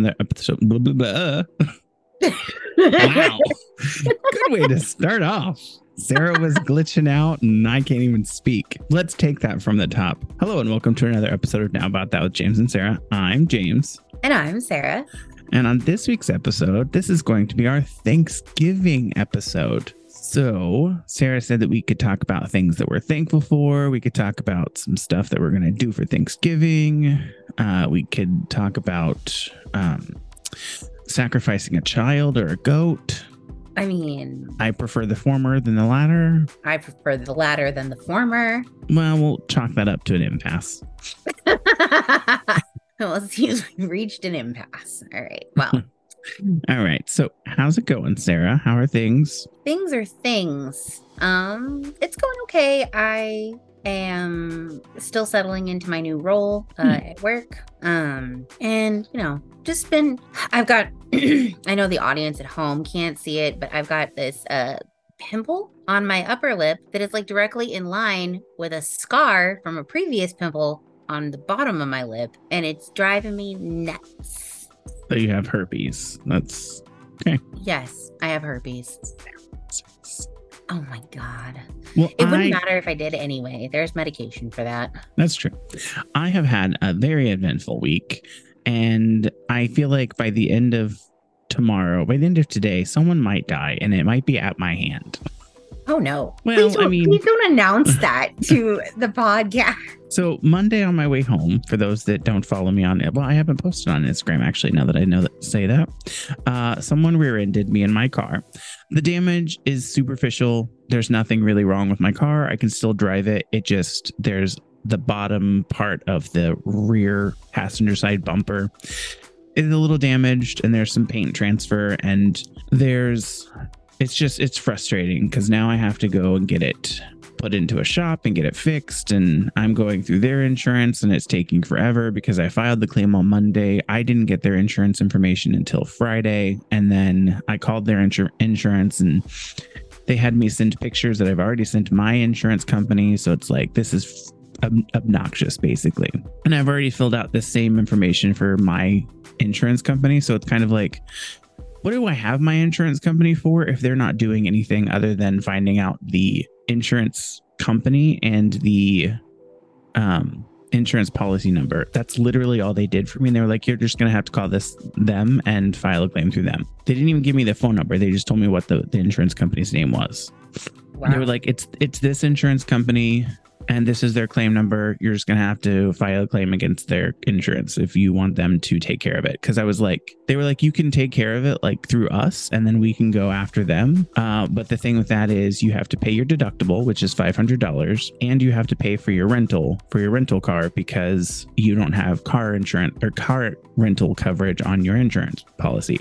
another episode. Blah, blah, blah. wow. Good way to start off. Sarah was glitching out and I can't even speak. Let's take that from the top. Hello and welcome to another episode of Now About That with James and Sarah. I'm James. And I'm Sarah. And on this week's episode, this is going to be our Thanksgiving episode. So, Sarah said that we could talk about things that we're thankful for. We could talk about some stuff that we're going to do for Thanksgiving. Uh, we could talk about um, sacrificing a child or a goat. I mean, I prefer the former than the latter. I prefer the latter than the former. Well, we'll chalk that up to an impasse. well, it seems we've reached an impasse. All right. Well, All right. So, how's it going, Sarah? How are things? things are things. Um, it's going okay. I am still settling into my new role uh, Hmm. at work. Um, and you know, just been. I've got. I know the audience at home can't see it, but I've got this uh pimple on my upper lip that is like directly in line with a scar from a previous pimple on the bottom of my lip, and it's driving me nuts. So, you have herpes. That's okay. Yes, I have herpes. Oh my god. well. It wouldn't I- matter if I did anyway. There's medication for that. That's true. I have had a very eventful week, and I feel like by the end of tomorrow, by the end of today, someone might die, and it might be at my hand. Oh no. Well, please I don't, mean- please don't announce that to the podcast. So Monday on my way home, for those that don't follow me on it, well, I haven't posted on Instagram actually. Now that I know that say that, uh, someone rear-ended me in my car. The damage is superficial. There's nothing really wrong with my car. I can still drive it. It just there's the bottom part of the rear passenger side bumper is a little damaged, and there's some paint transfer, and there's it's just it's frustrating because now I have to go and get it put into a shop and get it fixed and I'm going through their insurance and it's taking forever because I filed the claim on Monday. I didn't get their insurance information until Friday and then I called their insur- insurance and they had me send pictures that I've already sent my insurance company so it's like this is ob- obnoxious basically. And I've already filled out the same information for my insurance company so it's kind of like what do I have my insurance company for if they're not doing anything other than finding out the insurance company and the um insurance policy number. That's literally all they did for me. And they were like, you're just gonna have to call this them and file a claim through them. They didn't even give me the phone number. They just told me what the, the insurance company's name was. And they were like, it's it's this insurance company and this is their claim number. You're just gonna have to file a claim against their insurance if you want them to take care of it. Cause I was like, they were like, you can take care of it like through us and then we can go after them. Uh, but the thing with that is you have to pay your deductible, which is five hundred dollars, and you have to pay for your rental for your rental car because you don't have car insurance or car rental coverage on your insurance policy.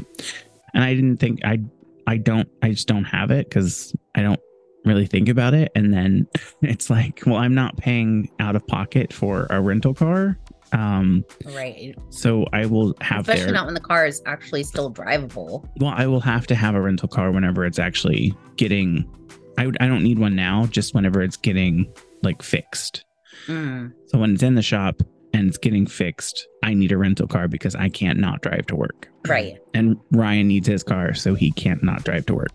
And I didn't think I I don't I just don't have it because I don't really think about it and then it's like well i'm not paying out of pocket for a rental car um right. so i will have Especially their not when the car is actually still drivable. well i will have to have a rental car whenever it's actually getting i, I don't need one now just whenever it's getting like fixed Mm, so when it's in the shop and it's getting fixed i need a rental car because i can't not drive to work right. and Ryan needs his car, so he can't not drive to work.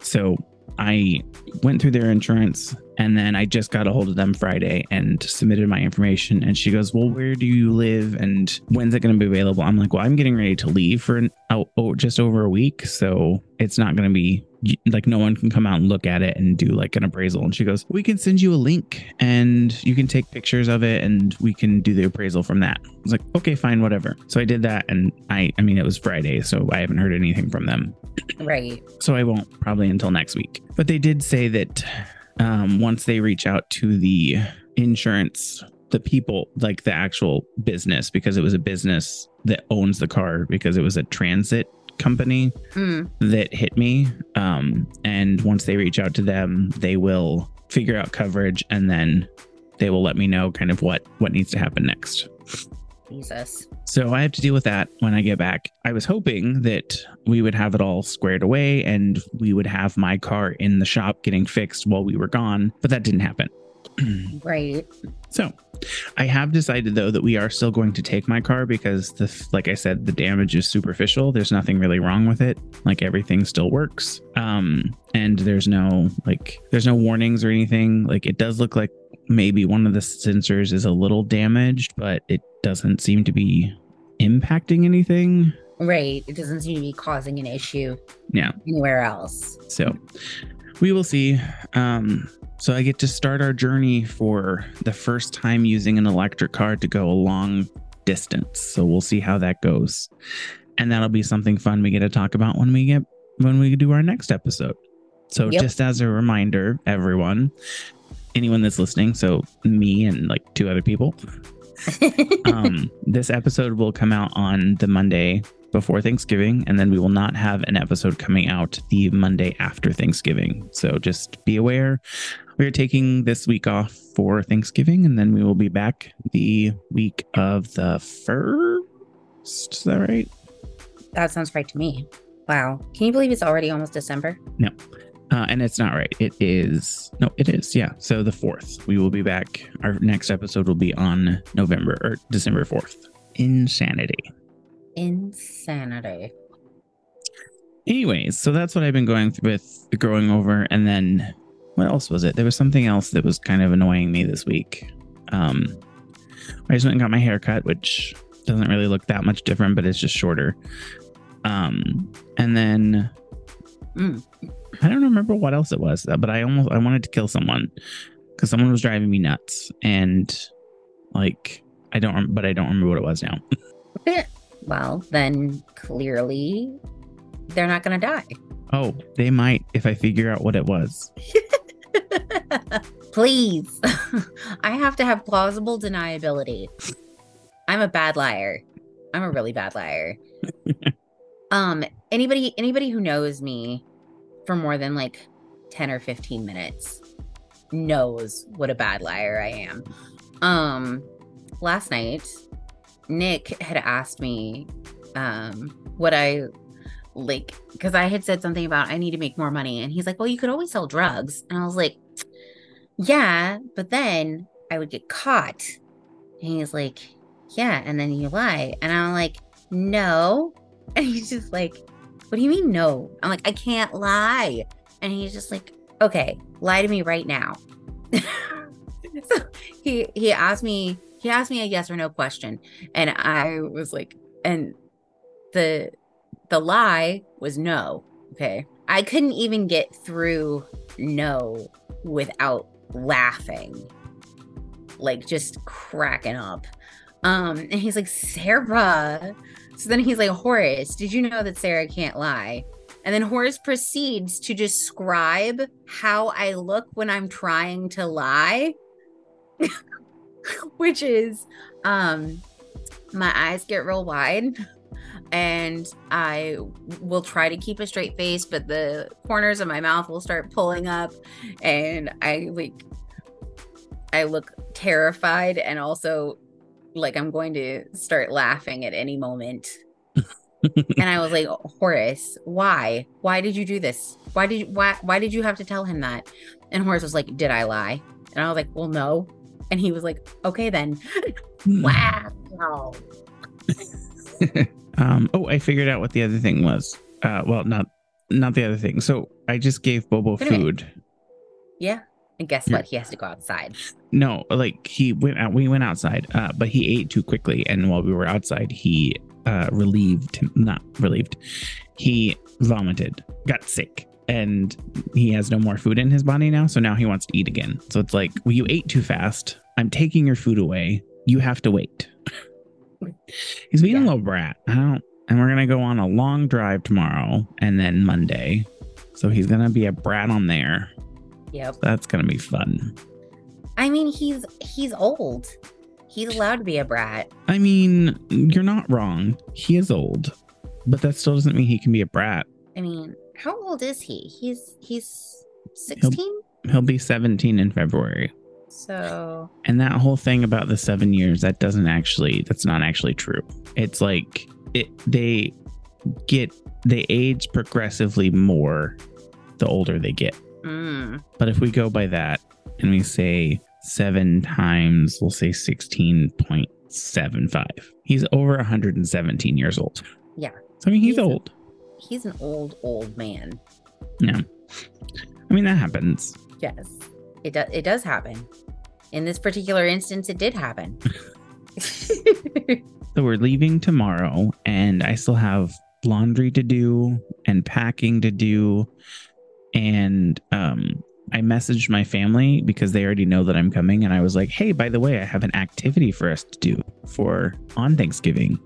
So I went through their insurance and then I just got a hold of them Friday and submitted my information. And she goes, Well, where do you live and when's it going to be available? I'm like, Well, I'm getting ready to leave for an, oh, oh, just over a week. So it's not going to be like no one can come out and look at it and do like an appraisal. And she goes, We can send you a link and you can take pictures of it and we can do the appraisal from that. I was like, Okay, fine, whatever. So I did that. And I, I mean, it was Friday, so I haven't heard anything from them Right. so I won't probably until next week. But they did say that um, once they reach out to the insurance, the people, like the actual business, because it was a business that owns the car, because it was a transit company Mm, that hit me. Um, and once they reach out to them, they will figure out coverage and then they will let me know kind of what what needs to happen next. Jesus. So I have to deal with that when I get back. I was hoping that we would have it all squared away and we would have my car in the shop getting fixed while we were gone, but that didn't happen. Right. So, I have decided though that we are still going to take my car because the like I said, the damage is superficial. There's nothing really wrong with it. Like everything still works. Um, and there's no like there's no warnings or anything. Like it does look like maybe one of the sensors is a little damaged, but it doesn't seem to be impacting anything. Right. It doesn't seem to be causing an issue Yeah. anywhere else. So we will see. Um, so I get to start our journey for the first time using an electric car to go a long distance. So we'll see how that goes. And that'll be something fun we get to talk about when we get when we do our next episode. So Yep. just as a reminder, everyone, anyone that's listening, so me and like two other people, um, this episode will come out on the Monday before Thanksgiving, and then we will not have an episode coming out the Monday after Thanksgiving. So just be aware. We are taking this week off for Thanksgiving, and then we will be back the week of the first. Is that right? that sounds right to me. Wow. Can you believe it's already almost December? No. Uh, and it's not right. It is no, it is. Yeah. So the fourth, we will be back. Our next episode will be on November or December fourth. Insanity. Insanity. anyways so that's what i've been going through with growing over and then what else was it there was something else that was kind of annoying me this week um i just went and got my hair cut which doesn't really look that much different but it's just shorter um and then Mm. i don't remember what else it was but i almost i wanted to kill someone because someone was driving me nuts and like i don't but i don't remember what it was now Well, then clearly they're not going to die. oh they might if i figure out what it was Please. I have to have plausible deniability. I'm a bad liar. I'm a really bad liar. um anybody anybody who knows me for more than like 10 or 15 minutes knows what a bad liar I am. Um last night Nick had asked me um what I like because I had said something about I need to make more money and he's like, "Well, you could always sell drugs." And I was like, "Yeah, but then I would get caught." And he's like, "Yeah, and then you lie." And I'm like, "No." And he's just like, "What do you mean no?" I'm like, "I can't lie." And he's just like, "Okay, lie to me right now." so he he asked me he asked me a yes or no question and I was like and the the lie was no. Okay. I couldn't even get through no without laughing. Like just cracking up. Um, and he's like, Sarah. So then he's like, Horace, did you know that Sarah can't lie? And then Horace proceeds to describe how I look when I'm trying to lie, which is um my eyes get real wide and I will try to keep a straight face, but the corners of my mouth will start pulling up, and I like I look terrified and also like I'm going to start laughing at any moment. and I was like, Horace, why? Why did you do this? Why did you, why why did you have to tell him that? And Horace was like, Did I lie? And I was like, Well, no. And he was like, Okay then. wow. Um, oh, I figured out what the other thing was. Uh, well, not not the other thing. So I just gave Bobo Wait food. Yeah. And guess what? He has to go outside. No, like he went out. We went outside, uh, but he ate too quickly, and while we were outside, he uh, relieved him. Not relieved. He vomited, got sick, and he has no more food in his body now. So now he wants to eat again. So it's like, well, you ate too fast. I'm taking your food away. You have to wait. He's being a little brat. I don't. And we're gonna go on a long drive tomorrow, and then Monday. So he's gonna be a brat on there. Yep. That's gonna be fun. I mean, he's he's old. He's allowed to be a brat. I mean, you're not wrong. He is old, but that still doesn't mean he can be a brat. I mean, how old is he? He's he's 16? He'll be 17 in February. So And that whole thing about the seven years, that doesn't actually, that's not actually true. It's like it, they get, they age progressively more the older they get. mm, But if we go by that and we say seven times, we'll say 16.75. He's over 117 years old. Yeah. So I mean, he's, He's old. He's an old, old man. Yeah. I mean, that happens. Yes, it does. It does happen. In this particular instance, it did happen. So we're leaving tomorrow, and I still have laundry to do and packing to do. And um, I messaged my family because they already know that I'm coming. And I was like, hey, by the way, I have an activity for us to do for on Thanksgiving.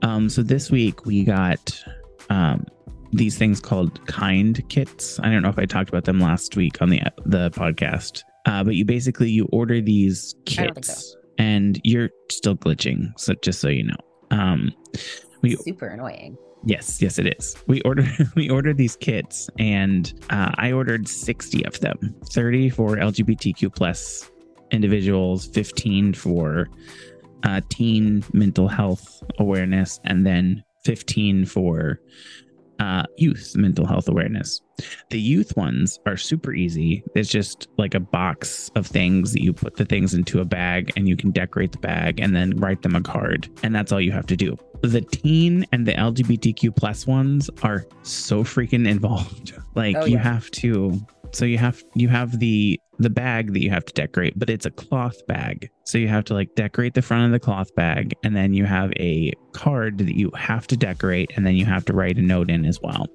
Um, so this week we got um, these things called kind kits. I don't know if I talked about them last week on the the podcast. Uh, but you basically you order these I so. kits and you're still glitching. So just so you know. Um we Super annoying. Yes, yes, it is. We ordered we ordered these kits, and uh, I ordered sixty of them. Thirty for LGBTQ plus individuals, fifteen for uh, teen mental health awareness, and then fifteen for uh, youth mental health awareness. The youth ones are super easy. It's just like a box of things that you put the things into a bag, and you can decorate the bag, and then write them a card, and that's all you have to do the teen and the LGBTQ plus ones are so freaking involved. Like Oh, you have to so you have you have the the bag that you have to decorate, but it's a cloth bag. So you have to like decorate the front of the cloth bag and then you have a card that you have to decorate and then you have to write a note in as well.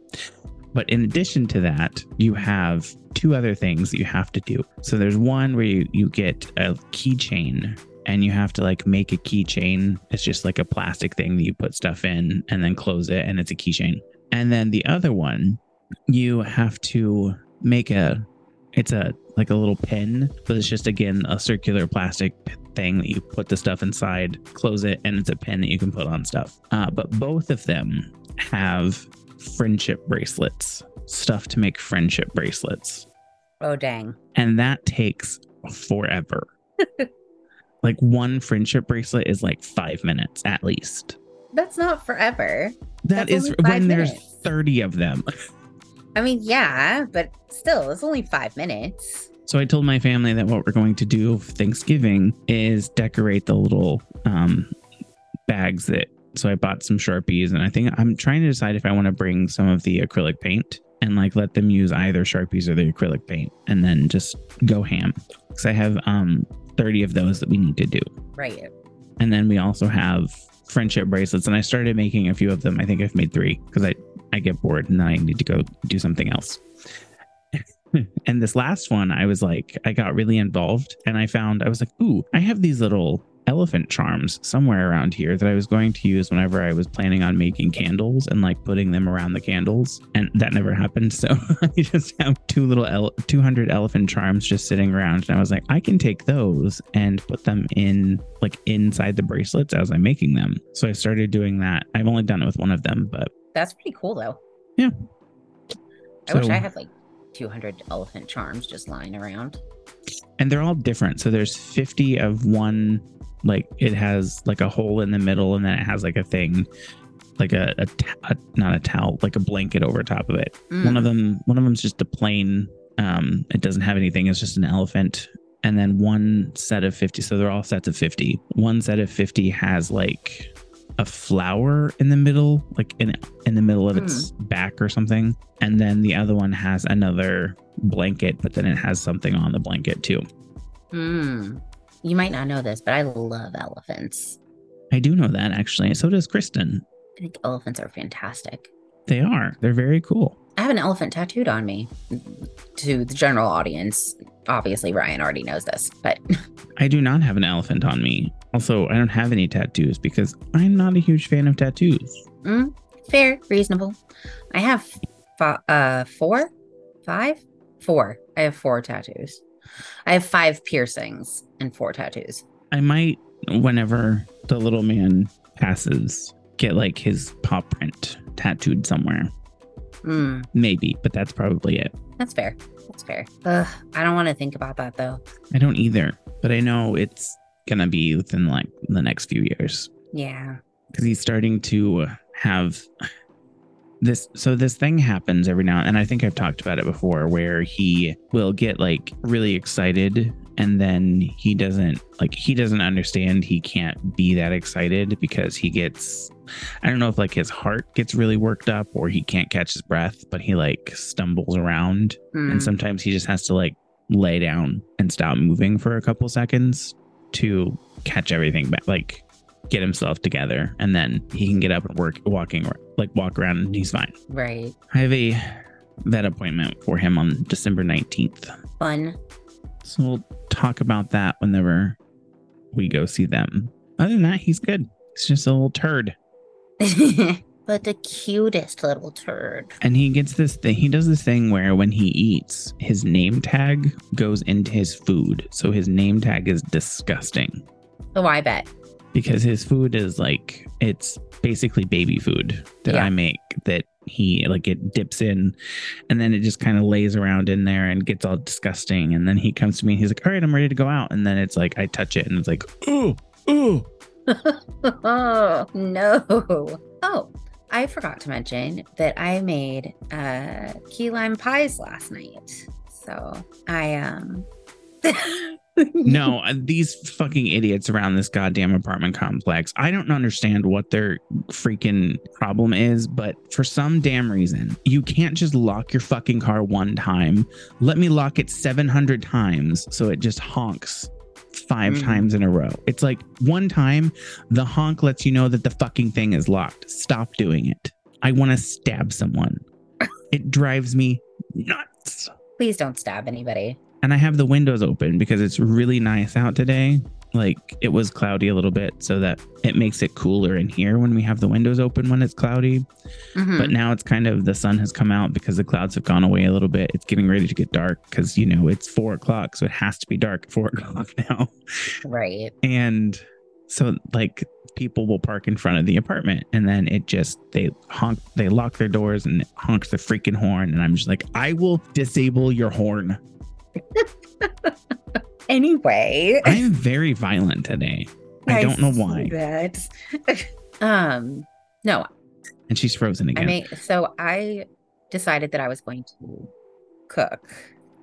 But in addition to that, you have two other things that you have to do. So there's one where you, you get a keychain and you have to like make a keychain. It's just like a plastic thing that you put stuff in and then close it and it's a keychain. And then the other one, you have to make a it's a like a little pin, but it's just again a circular plastic thing that you put the stuff inside, close it, and it's a pin that you can put on stuff. Uh, but both of them have friendship bracelets, stuff to make friendship bracelets Oh dang. and that takes forever. like one friendship bracelet is like five minutes at least. That's not forever. That That's is when there's 30 of them. I mean, yeah, but still, it's only five minutes. So I told my family that what we're going to do for Thanksgiving is decorate the little um, bags that. So I bought some Sharpies and I think I'm trying to decide if I want to bring some of the acrylic paint and like let them use either Sharpies or the acrylic paint and then just go ham. Because I have um, 30 of those that we need to do. Right. And then we also have friendship bracelets. And I started making a few of them. I think I've made three because I, I get bored and I need to go do something else. and this last one, I was like, I got really involved and I found, I was like, ooh, I have these little elephant charms somewhere around here that I was going to use whenever I was planning on making candles and like putting them around the candles. And that never happened. So I just have two little ele- 200 elephant charms just sitting around. And I was like, I can take those and put them in like inside the bracelets as I'm making them. So I started doing that. I've only done it with one of them, but That's pretty cool, though. Yeah. I wish I had like 200 elephant charms just lying around. and they're all different. So there's 50 of one, like it has like a hole in the middle, and then it has like a thing, like a, a, a not a towel, like a blanket over top of it. Mm. One of them, one of them's just a plain. Um, it doesn't have anything. It's just an elephant. And then one set of 50. So they're all sets of 50. One set of 50 has like a flower in the middle, like in in the middle of its back or something. And then the other one has another blanket, but then it has something on the blanket too. Mm. You might not know this, but I love elephants. I do know that actually. So does Kristen. I think elephants are fantastic. They are. They're very cool. I have an elephant tattooed on me. To the general audience, obviously Ryan already knows this, but I do not have an elephant on me. Also, I don't have any tattoos because I'm not a huge fan of tattoos. mm, fair, reasonable. I have fi- uh four, five, four. I have four tattoos. I have five piercings and four tattoos. I might, whenever the little man passes, get like his paw print tattooed somewhere. Mm, Maybe, but that's probably it. that's fair. That's fair. Ugh, I don't want to think about that though. I don't either, but I know it's gonna be within like the next few years Yeah. because he's starting to have this. So this thing happens every now and I think I've talked about it before, where he will get like really excited and then he doesn't like he doesn't understand he can't be that excited because he gets I don't know if like his heart gets really worked up or he can't catch his breath, but he like stumbles around Mm. and sometimes he just has to like lay down and stop moving for a couple seconds to catch everything back like get himself together and then he can get up and work walking like walk around and he's fine. Right. i have a vet appointment for him on december 19th Fun. so we'll talk about that whenever we go see them. Other than that he's good. He's just a little turd but the cutest little turd. and he gets this thing he does this thing where when he eats his name tag goes into his food so his name tag is disgusting Oh, I bet. because his food is like it's basically baby food that Yeah. i make that he like it dips in and then it just kind of lays around in there and gets all disgusting and then he comes to me and he's like all right i'm ready to go out and then it's like i touch it and it's like ooh ooh oh no. Oh, I forgot to mention that I made uh key lime pies last night. So I um no uh, these fucking idiots around this goddamn apartment complex i don't understand what their freaking problem is but for some damn reason you can't just lock your fucking car one time let me lock it 700 times so it just honks five Mhm. times in a row it's like one time the honk lets you know that the fucking thing is locked stop doing it i want to stab someone it drives me nuts please don't stab anybody. and I have the windows open because it's really nice out today. Like it was cloudy a little bit, so that it makes it cooler in here when we have the windows open when it's cloudy. Mhm. But now it's kind of the sun has come out because the clouds have gone away a little bit. It's getting ready to get dark because you know it's four o'clock, so it has to be dark at four o'clock now. right. And so like people will park in front of the apartment and then it just they honk they lock their doors and it honks the freaking horn and I'm just like I will disable your horn. Anyway, I'm very violent today. I don't know why. That. um no, And she's frozen I again. so I decided that I was going to cook.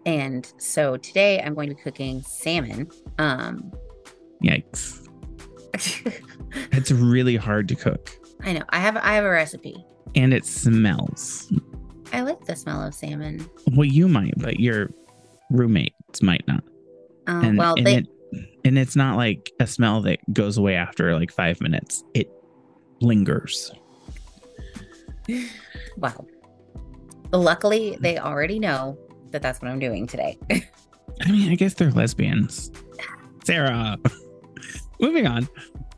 And so today I'm going to be cooking salmon. Um Yikes. It's really hard to cook. I know. I have I have a recipe. And it smells. I like the smell of salmon. Well, you might, but your roommates might not. Um, And, well, and they it and it's not like a smell that goes away after like five minutes. It lingers. well. Luckily, they already know that that's what I'm doing today. I mean, I guess they're lesbians. Sarah. Moving on.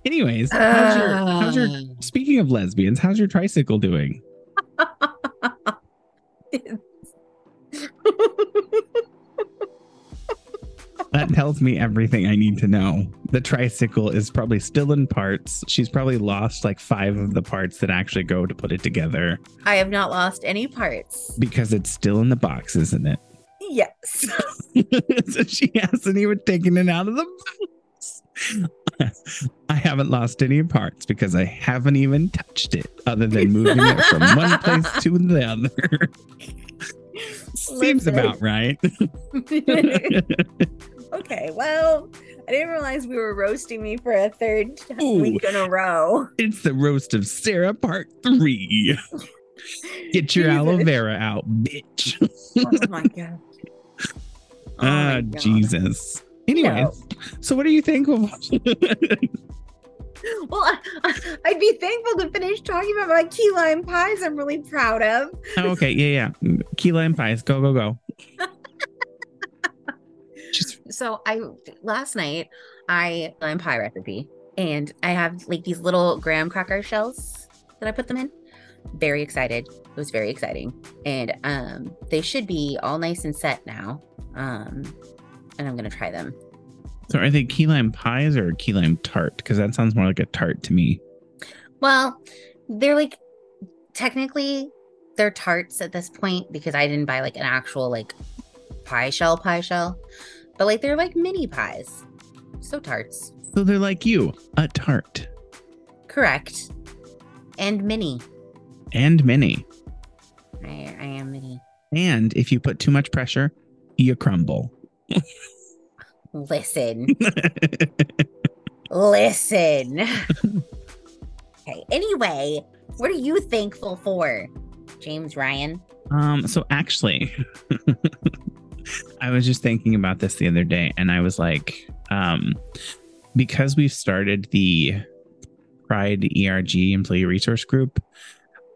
Anyways, how's your how's your speaking of lesbians, how's your tricycle doing? That tells me everything I need to know. The tricycle is probably still in parts. She's probably lost like five of the parts that actually go to put it together I have not lost any parts. because it's still in the box, isn't it? Yes. so she hasn't even taken it out of the box. I haven't lost any parts because I haven't even touched it other than moving it from one place to the other. Seems about right. Okay, well, I didn't realize we were roasting me for a third Ooh. week in a row. it's the roast of Sarah part three. Get your aloe vera out, bitch. Oh my god. Oh my Ah, God. Jesus. Anyways, No. so what do you think of Well, I, I'd be thankful to finish talking about my key lime pies I'm really proud of. Oh, okay, yeah, yeah. Key lime pies. Go, go, go. So I last night I lime pie recipe and I have like these little graham cracker shells that I put them in. Very excited. It was very exciting. And um they should be all nice and set now. Um and I'm gonna try them. so are they key lime pies or key lime tart? Because that sounds more like a tart to me. Well, they're like technically they're tarts at this point because I didn't buy like an actual like pie shell pie shell. But like they're like mini pies. So tarts. So they're like you, a tart Correct. And mini. and mini. I, I am mini. And if you put too much pressure, you crumble. Listen. Listen. okay. Anyway, what are you thankful for, James Ryan? Um, so actually, I was just thinking about this the other day, and I was like, um, because we've started the Pride ERG employee resource group,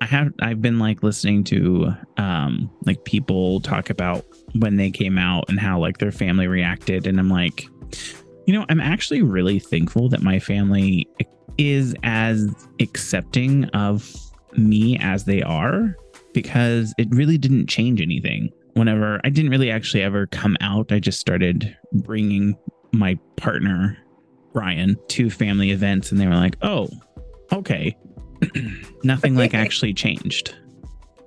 I have I've been like listening to um like people talk about when they came out and how like their family reacted, and I'm like, you know, I'm actually really thankful that my family is as accepting of me as they are because it really didn't change anything. Whenever I didn't really actually ever come out, I just started bringing my partner, Ryan, to family events, and they were like, oh, okay. Nothing like actually changed.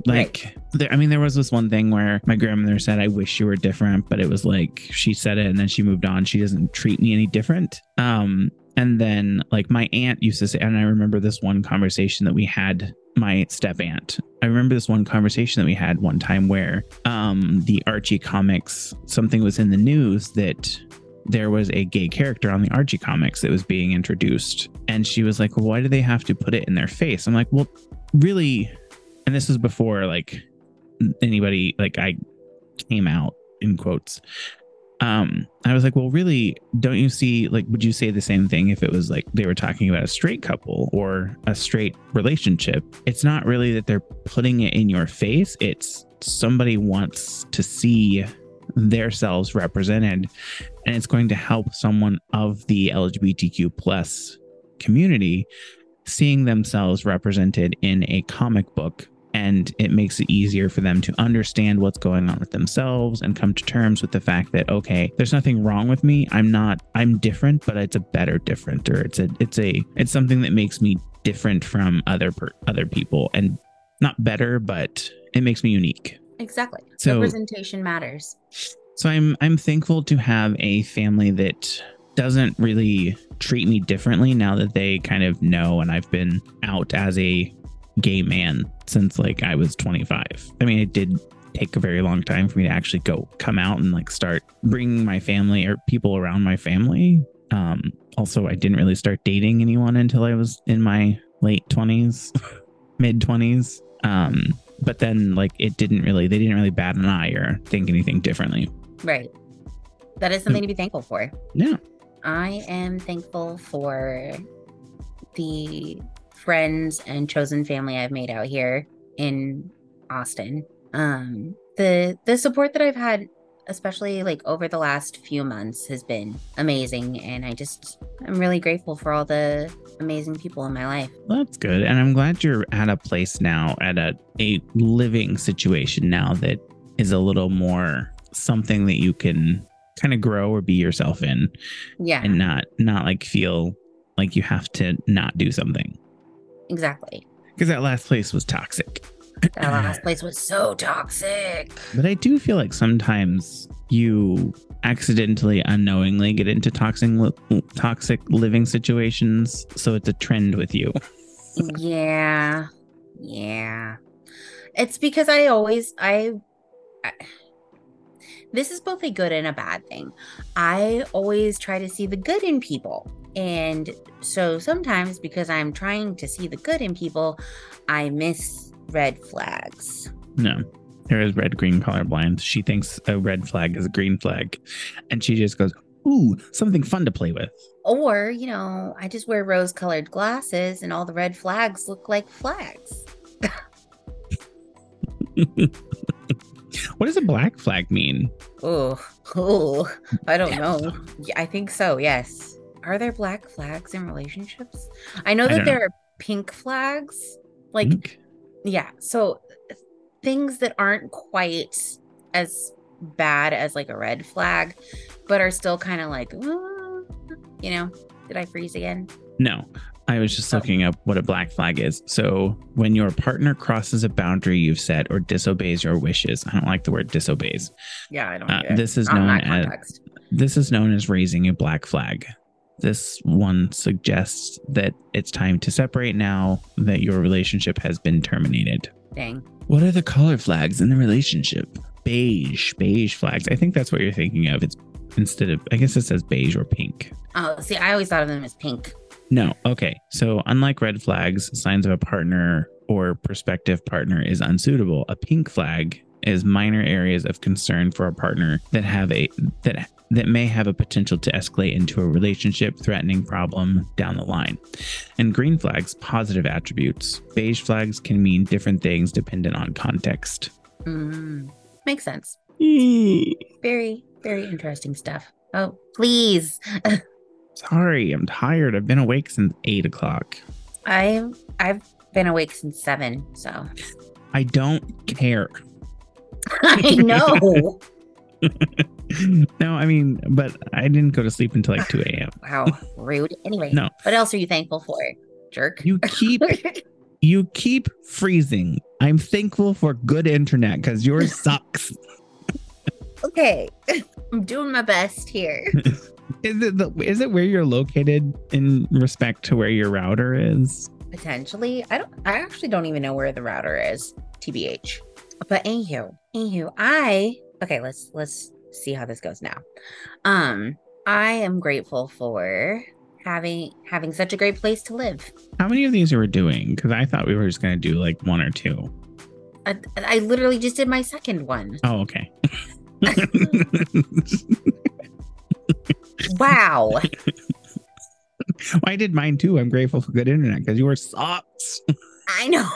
Like, right. there, I mean, there was this one thing where my grandmother said, I wish you were different, but it was like she said it and then she moved on. She doesn't treat me any different. Um, and then like my aunt used to say, and I remember this one conversation that we had my step aunt. I remember this one conversation that we had one time where um, the Archie comics, something was in the news that there was a gay character on the Archie comics that was being introduced. And she was like, why do they have to put it in their face? I'm like, well, really? And this was before like anybody, like I came out in quotes um i was like well really don't you see like would you say the same thing if it was like they were talking about a straight couple or a straight relationship? It's not really that they're putting it in your face. It's somebody wants to see their selves represented and it's going to help someone of the lgbtq plus community seeing themselves represented in a comic book and it makes it easier for them to understand what's going on with themselves and come to terms with the fact that okay there's nothing wrong with me. I'm not i'm different but it's a better different or it's a it's a it's something that makes me different from other per, other people and not better but it makes me unique. Exactly. So representation matters. So i'm i'm thankful to have a family that doesn't really treat me differently now that they kind of know and I've been out as a gay man since like I was 25. I mean, it did take a very long time for me to actually go come out and like start bringing my family or people around my family. Um, also, I didn't really start dating anyone until I was in my late 20s, mid 20s. Um, but then like it didn't really, they didn't really bat an eye or think anything differently. Right. That is something to be thankful for. Yeah. I am thankful for the friends and chosen family I've made out here in Austin. Um, the the support that I've had, especially like over the last few months, has been amazing, and I just I'm really grateful for all the amazing people in my life. That's good, and I'm glad you're at a place now, at a a living situation now that is a little more something that you can kind of grow or be yourself in. Yeah, and not not like feel like you have to not do something. Exactly. Because that last place was toxic. That last place was so toxic. But I do feel like sometimes you accidentally, unknowingly get into toxic, toxic living situations. So it's a trend with you. yeah. Yeah. It's because I always, I, I this is both a good and a bad thing. I always try to see the good in people. And so sometimes, because I'm trying to see the good in people, I miss red flags. No, there is red green colorblind. She thinks a red flag is a green flag. And she just goes, Ooh, something fun to play with. Or, you know, I just wear rose colored glasses and all the red flags look like flags. what does a black flag mean? Oh, oh, I don't know. I think so. Yes. Are there black flags in relationships? I know that I there know. are pink flags. Like, pink? yeah. So things that aren't quite as bad as like a red flag, but are still kind of like, you know, did I freeze again? No. I was just oh. looking up what a black flag is. So, when your partner crosses a boundary you've set or disobeys your wishes, I don't like the word disobeys. Yeah, I don't. Uh, this is known as this is known as raising a black flag. This one suggests that it's time to separate now that your relationship has been terminated. Dang. What are the color flags in the relationship? Beige, beige flags. I think that's what you're thinking of. It's instead of, I guess it says beige or pink. Oh, see, I always thought of them as pink. No. Okay. So, unlike red flags, signs of a partner or prospective partner is unsuitable. A pink flag is minor areas of concern for a partner that have a that that may have a potential to escalate into a relationship threatening problem down the line. And green flags, positive attributes. Beige flags can mean different things dependent on context. Mm, makes sense. Very, very interesting stuff. Oh, please. Sorry, I'm tired. I've been awake since eight o'clock. I've I've been awake since seven, so I don't care. I know. no, I mean, but I didn't go to sleep until like 2 a.m. wow, rude. Anyway, No. what else are you thankful for, jerk? You keep you keep freezing. I'm thankful for good internet because yours sucks. okay, I'm doing my best here. Is it the, is it where you're located in respect to where your router is? Potentially, I don't. I actually don't even know where the router is. Tbh. But anywho, anywho, I okay. Let's let's see how this goes now. Um, I am grateful for having having such a great place to live. How many of these are we doing? Because I thought we were just gonna do like one or two. I, I literally just did my second one. Oh, okay. Wow. I did mine too. I'm grateful for good internet because you were sucks. I know.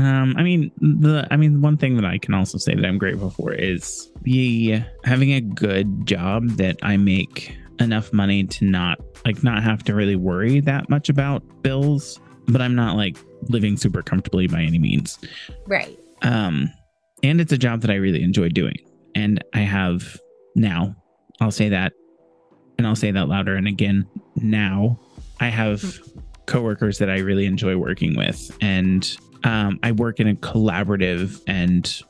Um, I mean the I mean one thing that I can also say that I'm grateful for is the having a good job that I make enough money to not like not have to really worry that much about bills, but I'm not like living super comfortably by any means. Right. Um, and it's a job that I really enjoy doing. And I have now, I'll say that, and I'll say that louder. And again, now I have coworkers that I really enjoy working with. And um, I work in a collaborative and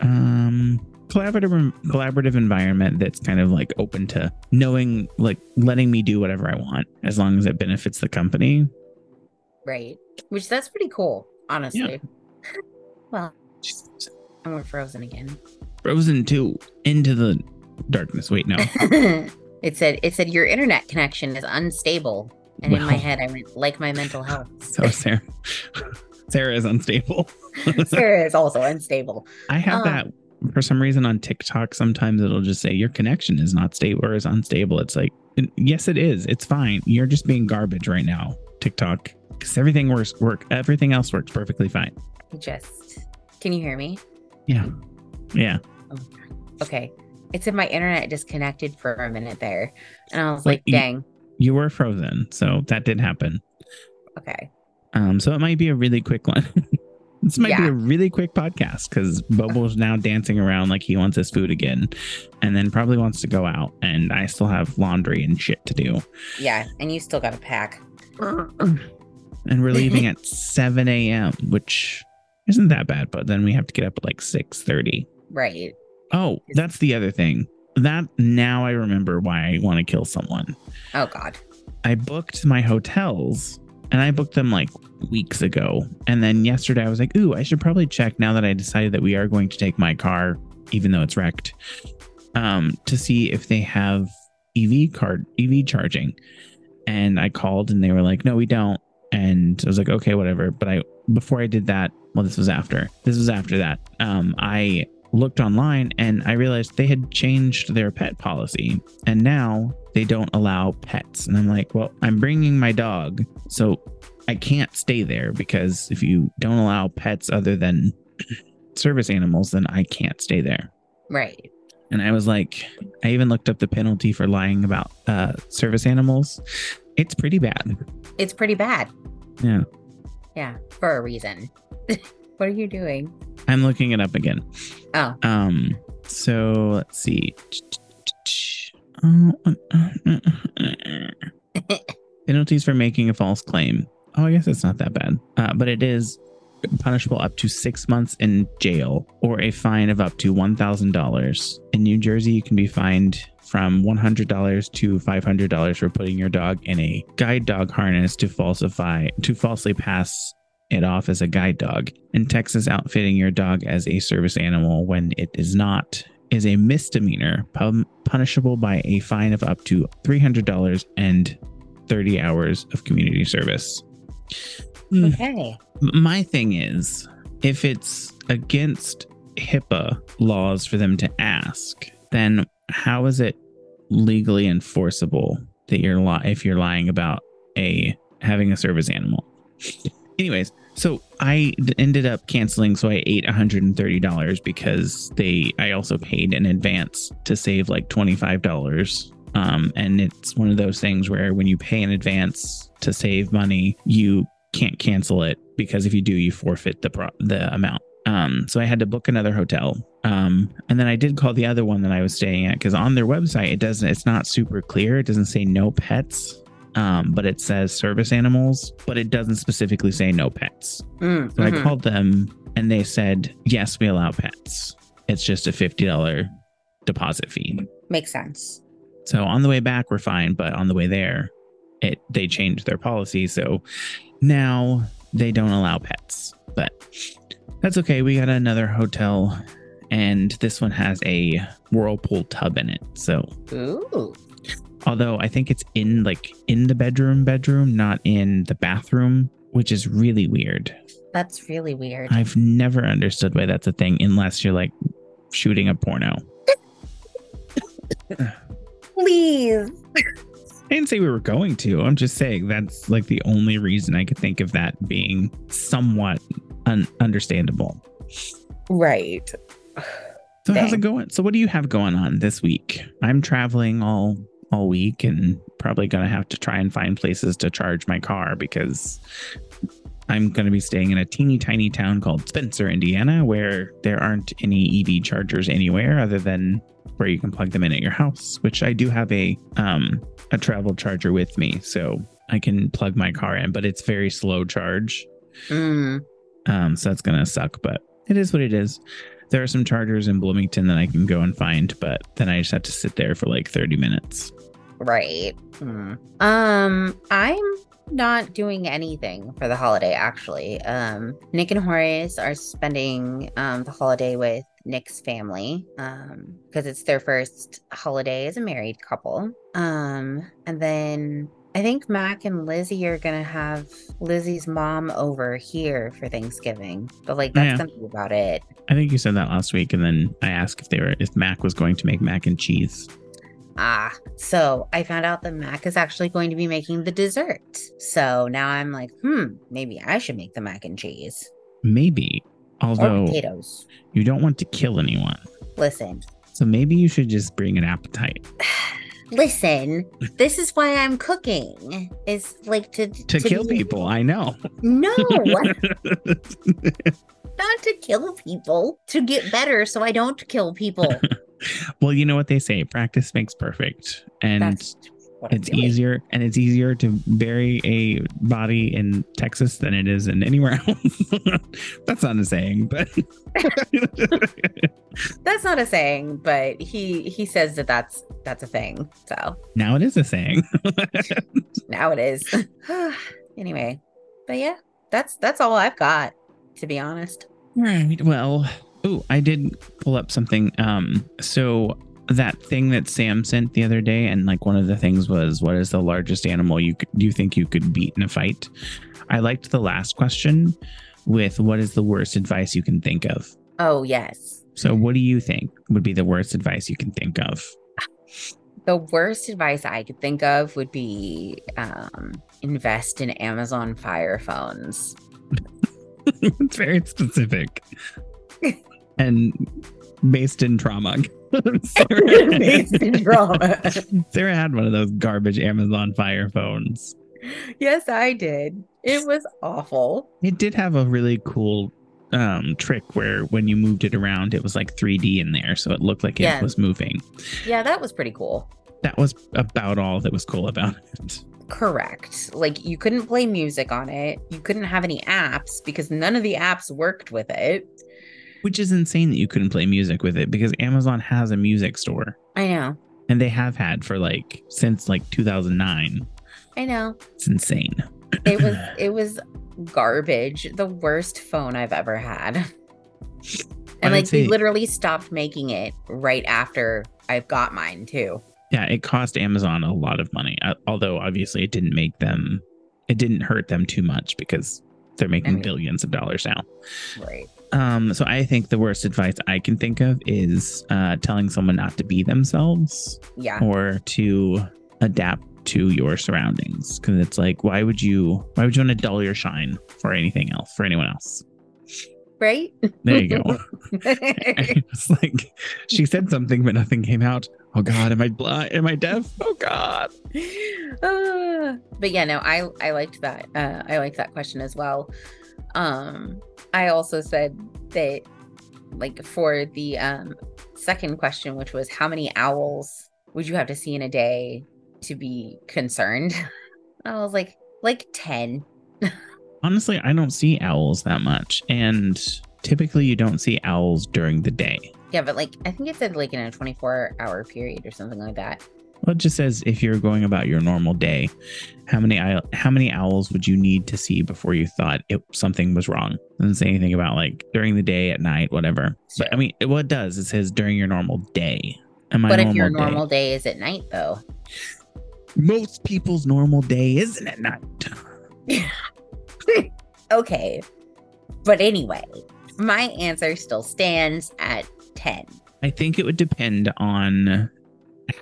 um, collaborative collaborative environment that's kind of like open to knowing like letting me do whatever I want as long as it benefits the company. Right. Which that's pretty cool, honestly. Yeah. Well, and we're frozen again. Frozen 2 into the darkness. Wait, no. it said it said your internet connection is unstable. And in my head I went like my mental health. So Sarah, Sarah is unstable. Sarah is also unstable. I have Um, that for some reason on TikTok. Sometimes it'll just say your connection is not stable or is unstable. It's like, yes, it is. It's fine. You're just being garbage right now, TikTok, because everything works. Work. Everything else works perfectly fine. Just can you hear me? Yeah, yeah. Okay. It said my internet disconnected for a minute there. And I was like, you- dang. You were frozen, so that did happen. Okay. Um, so it might be a really quick one. this might be a really quick podcast because Bobo's now dancing around like he wants his food again, and then probably wants to go out. And I still have laundry and shit to do. Yeah. And you still got to pack. and we're leaving at 7 a.m which isn't that bad but then we have to get up at like 6.30 Right. oh that's the other thing that now i remember why i want to kill someone Oh God. i booked my hotels and i booked them like weeks ago. And then yesterday i was like ooh i should probably check now that i decided that we are going to take my car even though it's wrecked um to see if they have ev card ev charging. And i called and they were like no we don't. And i was like okay whatever. But i before i did that well this was after this was after that um i looked online and i realized they had changed their pet policy. And now they don't allow pets and i'm like well i'm bringing my dog so i can't stay there because if you don't allow pets other than service animals then i can't stay there Right. and I was like, I even looked up the penalty for lying about uh, service animals. It's pretty bad. It's pretty bad. Yeah. Yeah. For a reason. what are you doing? I'm looking it up again. Oh. Um. So let's see. Penalties for making a false claim. Oh, I guess it's not that bad. Uh, but it is punishable up to six months in jail or a fine of up to $1,000. In New Jersey, you can be fined from $100 to $500 for putting your dog in a guide dog harness to falsify, to falsely pass it off as a guide dog. In Texas, outfitting your dog as a service animal when it is not is a misdemeanor pun- punishable by a fine of up to $300 and 30 hours of community service. Mm. Okay. My thing is, if it's against HIPAA laws for them to ask, then how is it legally enforceable that you're li- if you're lying about a having a service animal? Anyways, so I ended up canceling. So I ate $130 because they, I also paid in advance to save like $25. Um, and it's one of those things where when you pay in advance to save money, you can't cancel it because if you do, you forfeit the pro- the amount. Um, so I had to book another hotel. Um, and then I did call the other one that I was staying at because on their website it doesn't. It's not super clear. It doesn't say no pets um, but it says service animals, but it doesn't specifically say no pets. Mm, So I mhm. called them and they said, yes, we allow pets. It's just a $50 deposit fee. Makes sense. So on the way back, we're fine, but on the way there, it they changed their policy. So now they don't allow pets, but that's okay. We got another hotel and this one has a whirlpool tub in it. So Ooh. Although I think it's in like in the bedroom bedroom, not in the bathroom, which is really weird. That's really weird. I've never understood why that's a thing unless you're like shooting a porno. Please. I didn't say we were going to. I'm just saying that's like the only reason I could think of that being somewhat un- understandable. Right. So how's it going? So what do you have going on this week? I'm traveling all all week and probably gonna have to try and find places to charge my car because I'm gonna be staying in a teeny tiny town called Spencer, Indiana, where there aren't any EV chargers anywhere other than where you can plug them in at your house. Which I do have a um a travel charger with me, so I can plug my car in, but it's very slow charge. Mm. Um, so that's gonna suck, but it is what it is. There are some chargers in Bloomington that I can go and find, but then I just have to sit there for like 30 minutes. Right. Hmm. Um, I'm not doing anything for the holiday actually. Um, Nick and Horace are spending um the holiday with Nick's family um because it's their first holiday as a married couple. Um, and then I think Mac and Lizzie are gonna have Lizzie's mom over here for Thanksgiving, but like that's Yeah. gonna be about it. I think you said that last week, and then I asked if they were if Mac was going to make mac and cheese. Ah, so I found out that Mac is actually going to be making the dessert. So now I'm like, hmm, maybe I should make the mac and cheese Maybe, or although potatoes. you don't want to kill anyone, Listen, so maybe you should just bring an appetite listen. This is why I'm cooking. Is like to to, kill be- people. I know. No, not to kill people. To get better, so I don't kill people. well, you know what they say: practice makes perfect, and That's it's easier and it's easier to bury a body in Texas than it is in anywhere else. That's not a saying, but That's not a saying, but he he says that that's that's a thing. So now it is a saying. now it is. anyway, but yeah, that's that's all I've got. To be honest. right. Well, oh, I did pull up something. Um, so that thing that Sam sent the other day, and like one of the things was, what is the largest animal you could you think you could beat in a fight? I liked the last question with what is the worst advice you can think of. Oh yes. So, what do you think would be the worst advice you can think of? The worst advice I could think of would be um, invest in Amazon Fire phones. it's very specific and based in trauma. Based drama. Sarah had one of those garbage Amazon Fire phones. yes, I did. It was awful. It did have a really cool um, trick where when you moved it around, it was like 3D in there, so it looked like it was moving. Yeah, that was pretty cool. That was about all that was cool about it. Correct. Like you couldn't play music on it. You couldn't have any apps because none of the apps worked with it. Which is insane that you couldn't play music with it because Amazon has a music store I know. and they have had for like since like 2009. I know. It's insane. It was it was garbage. The worst phone I've ever had. And I'd like say- literally stopped making it right after I've got mine too. Yeah, it cost Amazon a lot of money. uh, Although obviously it didn't make them, it didn't hurt them too much because they're making mean- billions of dollars now. Right. Um, so I think the worst advice I can think of is uh, telling someone not to be themselves Yeah. or to adapt to your surroundings. Because it's like, why would you? Why would you want to dull your shine for anything else? For anyone else? Right? There you go. it's like she said something, but nothing came out. Oh God, am I blind? Am I deaf? Oh God. Ah. but yeah, no, I I liked that. Uh, I liked that question as well. Um, I also said that, like, for the um second question, which was how many owls would you have to see in a day to be concerned? I was like, like ten. Honestly, I don't see owls that much, and typically you don't see owls during the day. Yeah, but like I think it said like in a twenty four hour period or something like that. Well, it just says if you're going about your normal day, how many how many owls would you need to see before you thought it, something was wrong? It doesn't say anything about like during the day, at night, whatever. But I mean, it, what it does it says during your normal day. My But if your day- normal day is at night, though, most people's normal day isn't at night. okay. But anyway, my answer still stands at 10. I think it would depend on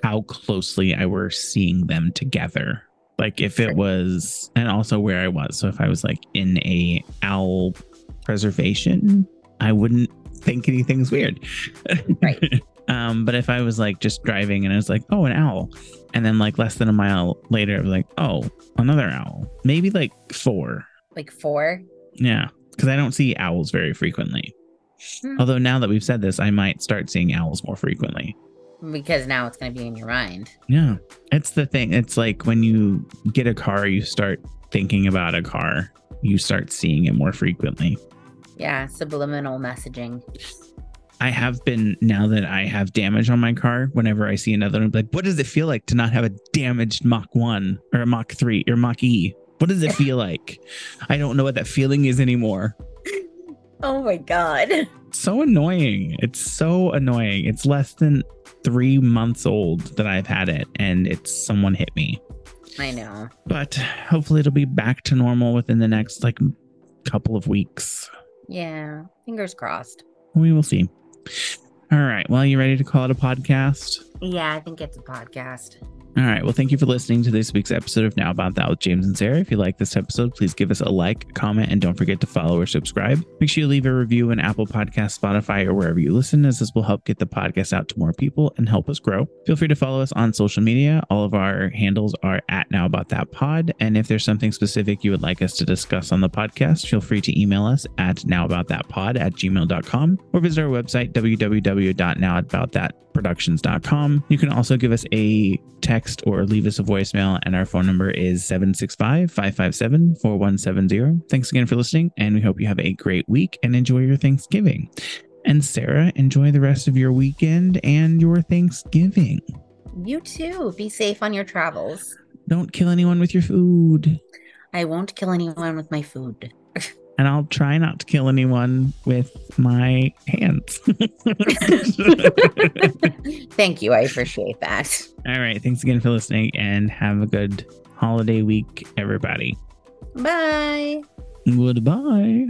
how closely I were seeing them together. Like if it was, and also where I was. So if I was like in a owl preservation, I wouldn't think anything's weird. Right. um, but if I was like just driving and I was like, oh, an owl, and then like less than a mile later, I was like, oh, another owl, maybe like four. Like four. Yeah, because I don't see owls very frequently. Hmm. Although now that we've said this, I might start seeing owls more frequently. Because now it's going to be in your mind. Yeah, it's the thing. It's like when you get a car, you start thinking about a car, you start seeing it more frequently. Yeah, subliminal messaging. I have been now that I have damage on my car. Whenever I see another, I'm like, what does it feel like to not have a damaged Mach 1 or a Mach 3 or Mach E? What does it feel like? I don't know what that feeling is anymore. Oh my God. so annoying. It's so annoying. It's less than three months old that I've had it, and it's someone hit me. I know. But hopefully, it'll be back to normal within the next like couple of weeks. Yeah. Fingers crossed. We will see. All right. Well, you ready to call it a podcast? Yeah, I think it's a podcast. All right. Well, thank you for listening to this week's episode of Now About That with James and Sarah. If you like this episode, please give us a like, comment, and don't forget to follow or subscribe. Make sure you leave a review on Apple Podcasts, Spotify, or wherever you listen, as this will help get the podcast out to more people and help us grow. Feel free to follow us on social media. All of our handles are at Now About That Pod. And if there's something specific you would like us to discuss on the podcast, feel free to email us at nowaboutthatpod at gmail.com or visit our website, www.nowaboutthatproductions.com. You can also give us a text or leave us a voicemail, and our phone number is 765 557 4170. Thanks again for listening, and we hope you have a great week and enjoy your Thanksgiving. And Sarah, enjoy the rest of your weekend and your Thanksgiving. You too. Be safe on your travels. Don't kill anyone with your food. I won't kill anyone with my food. And I'll try not to kill anyone with my hands. Thank you. I appreciate that. All right. Thanks again for listening and have a good holiday week, everybody. Bye. Goodbye.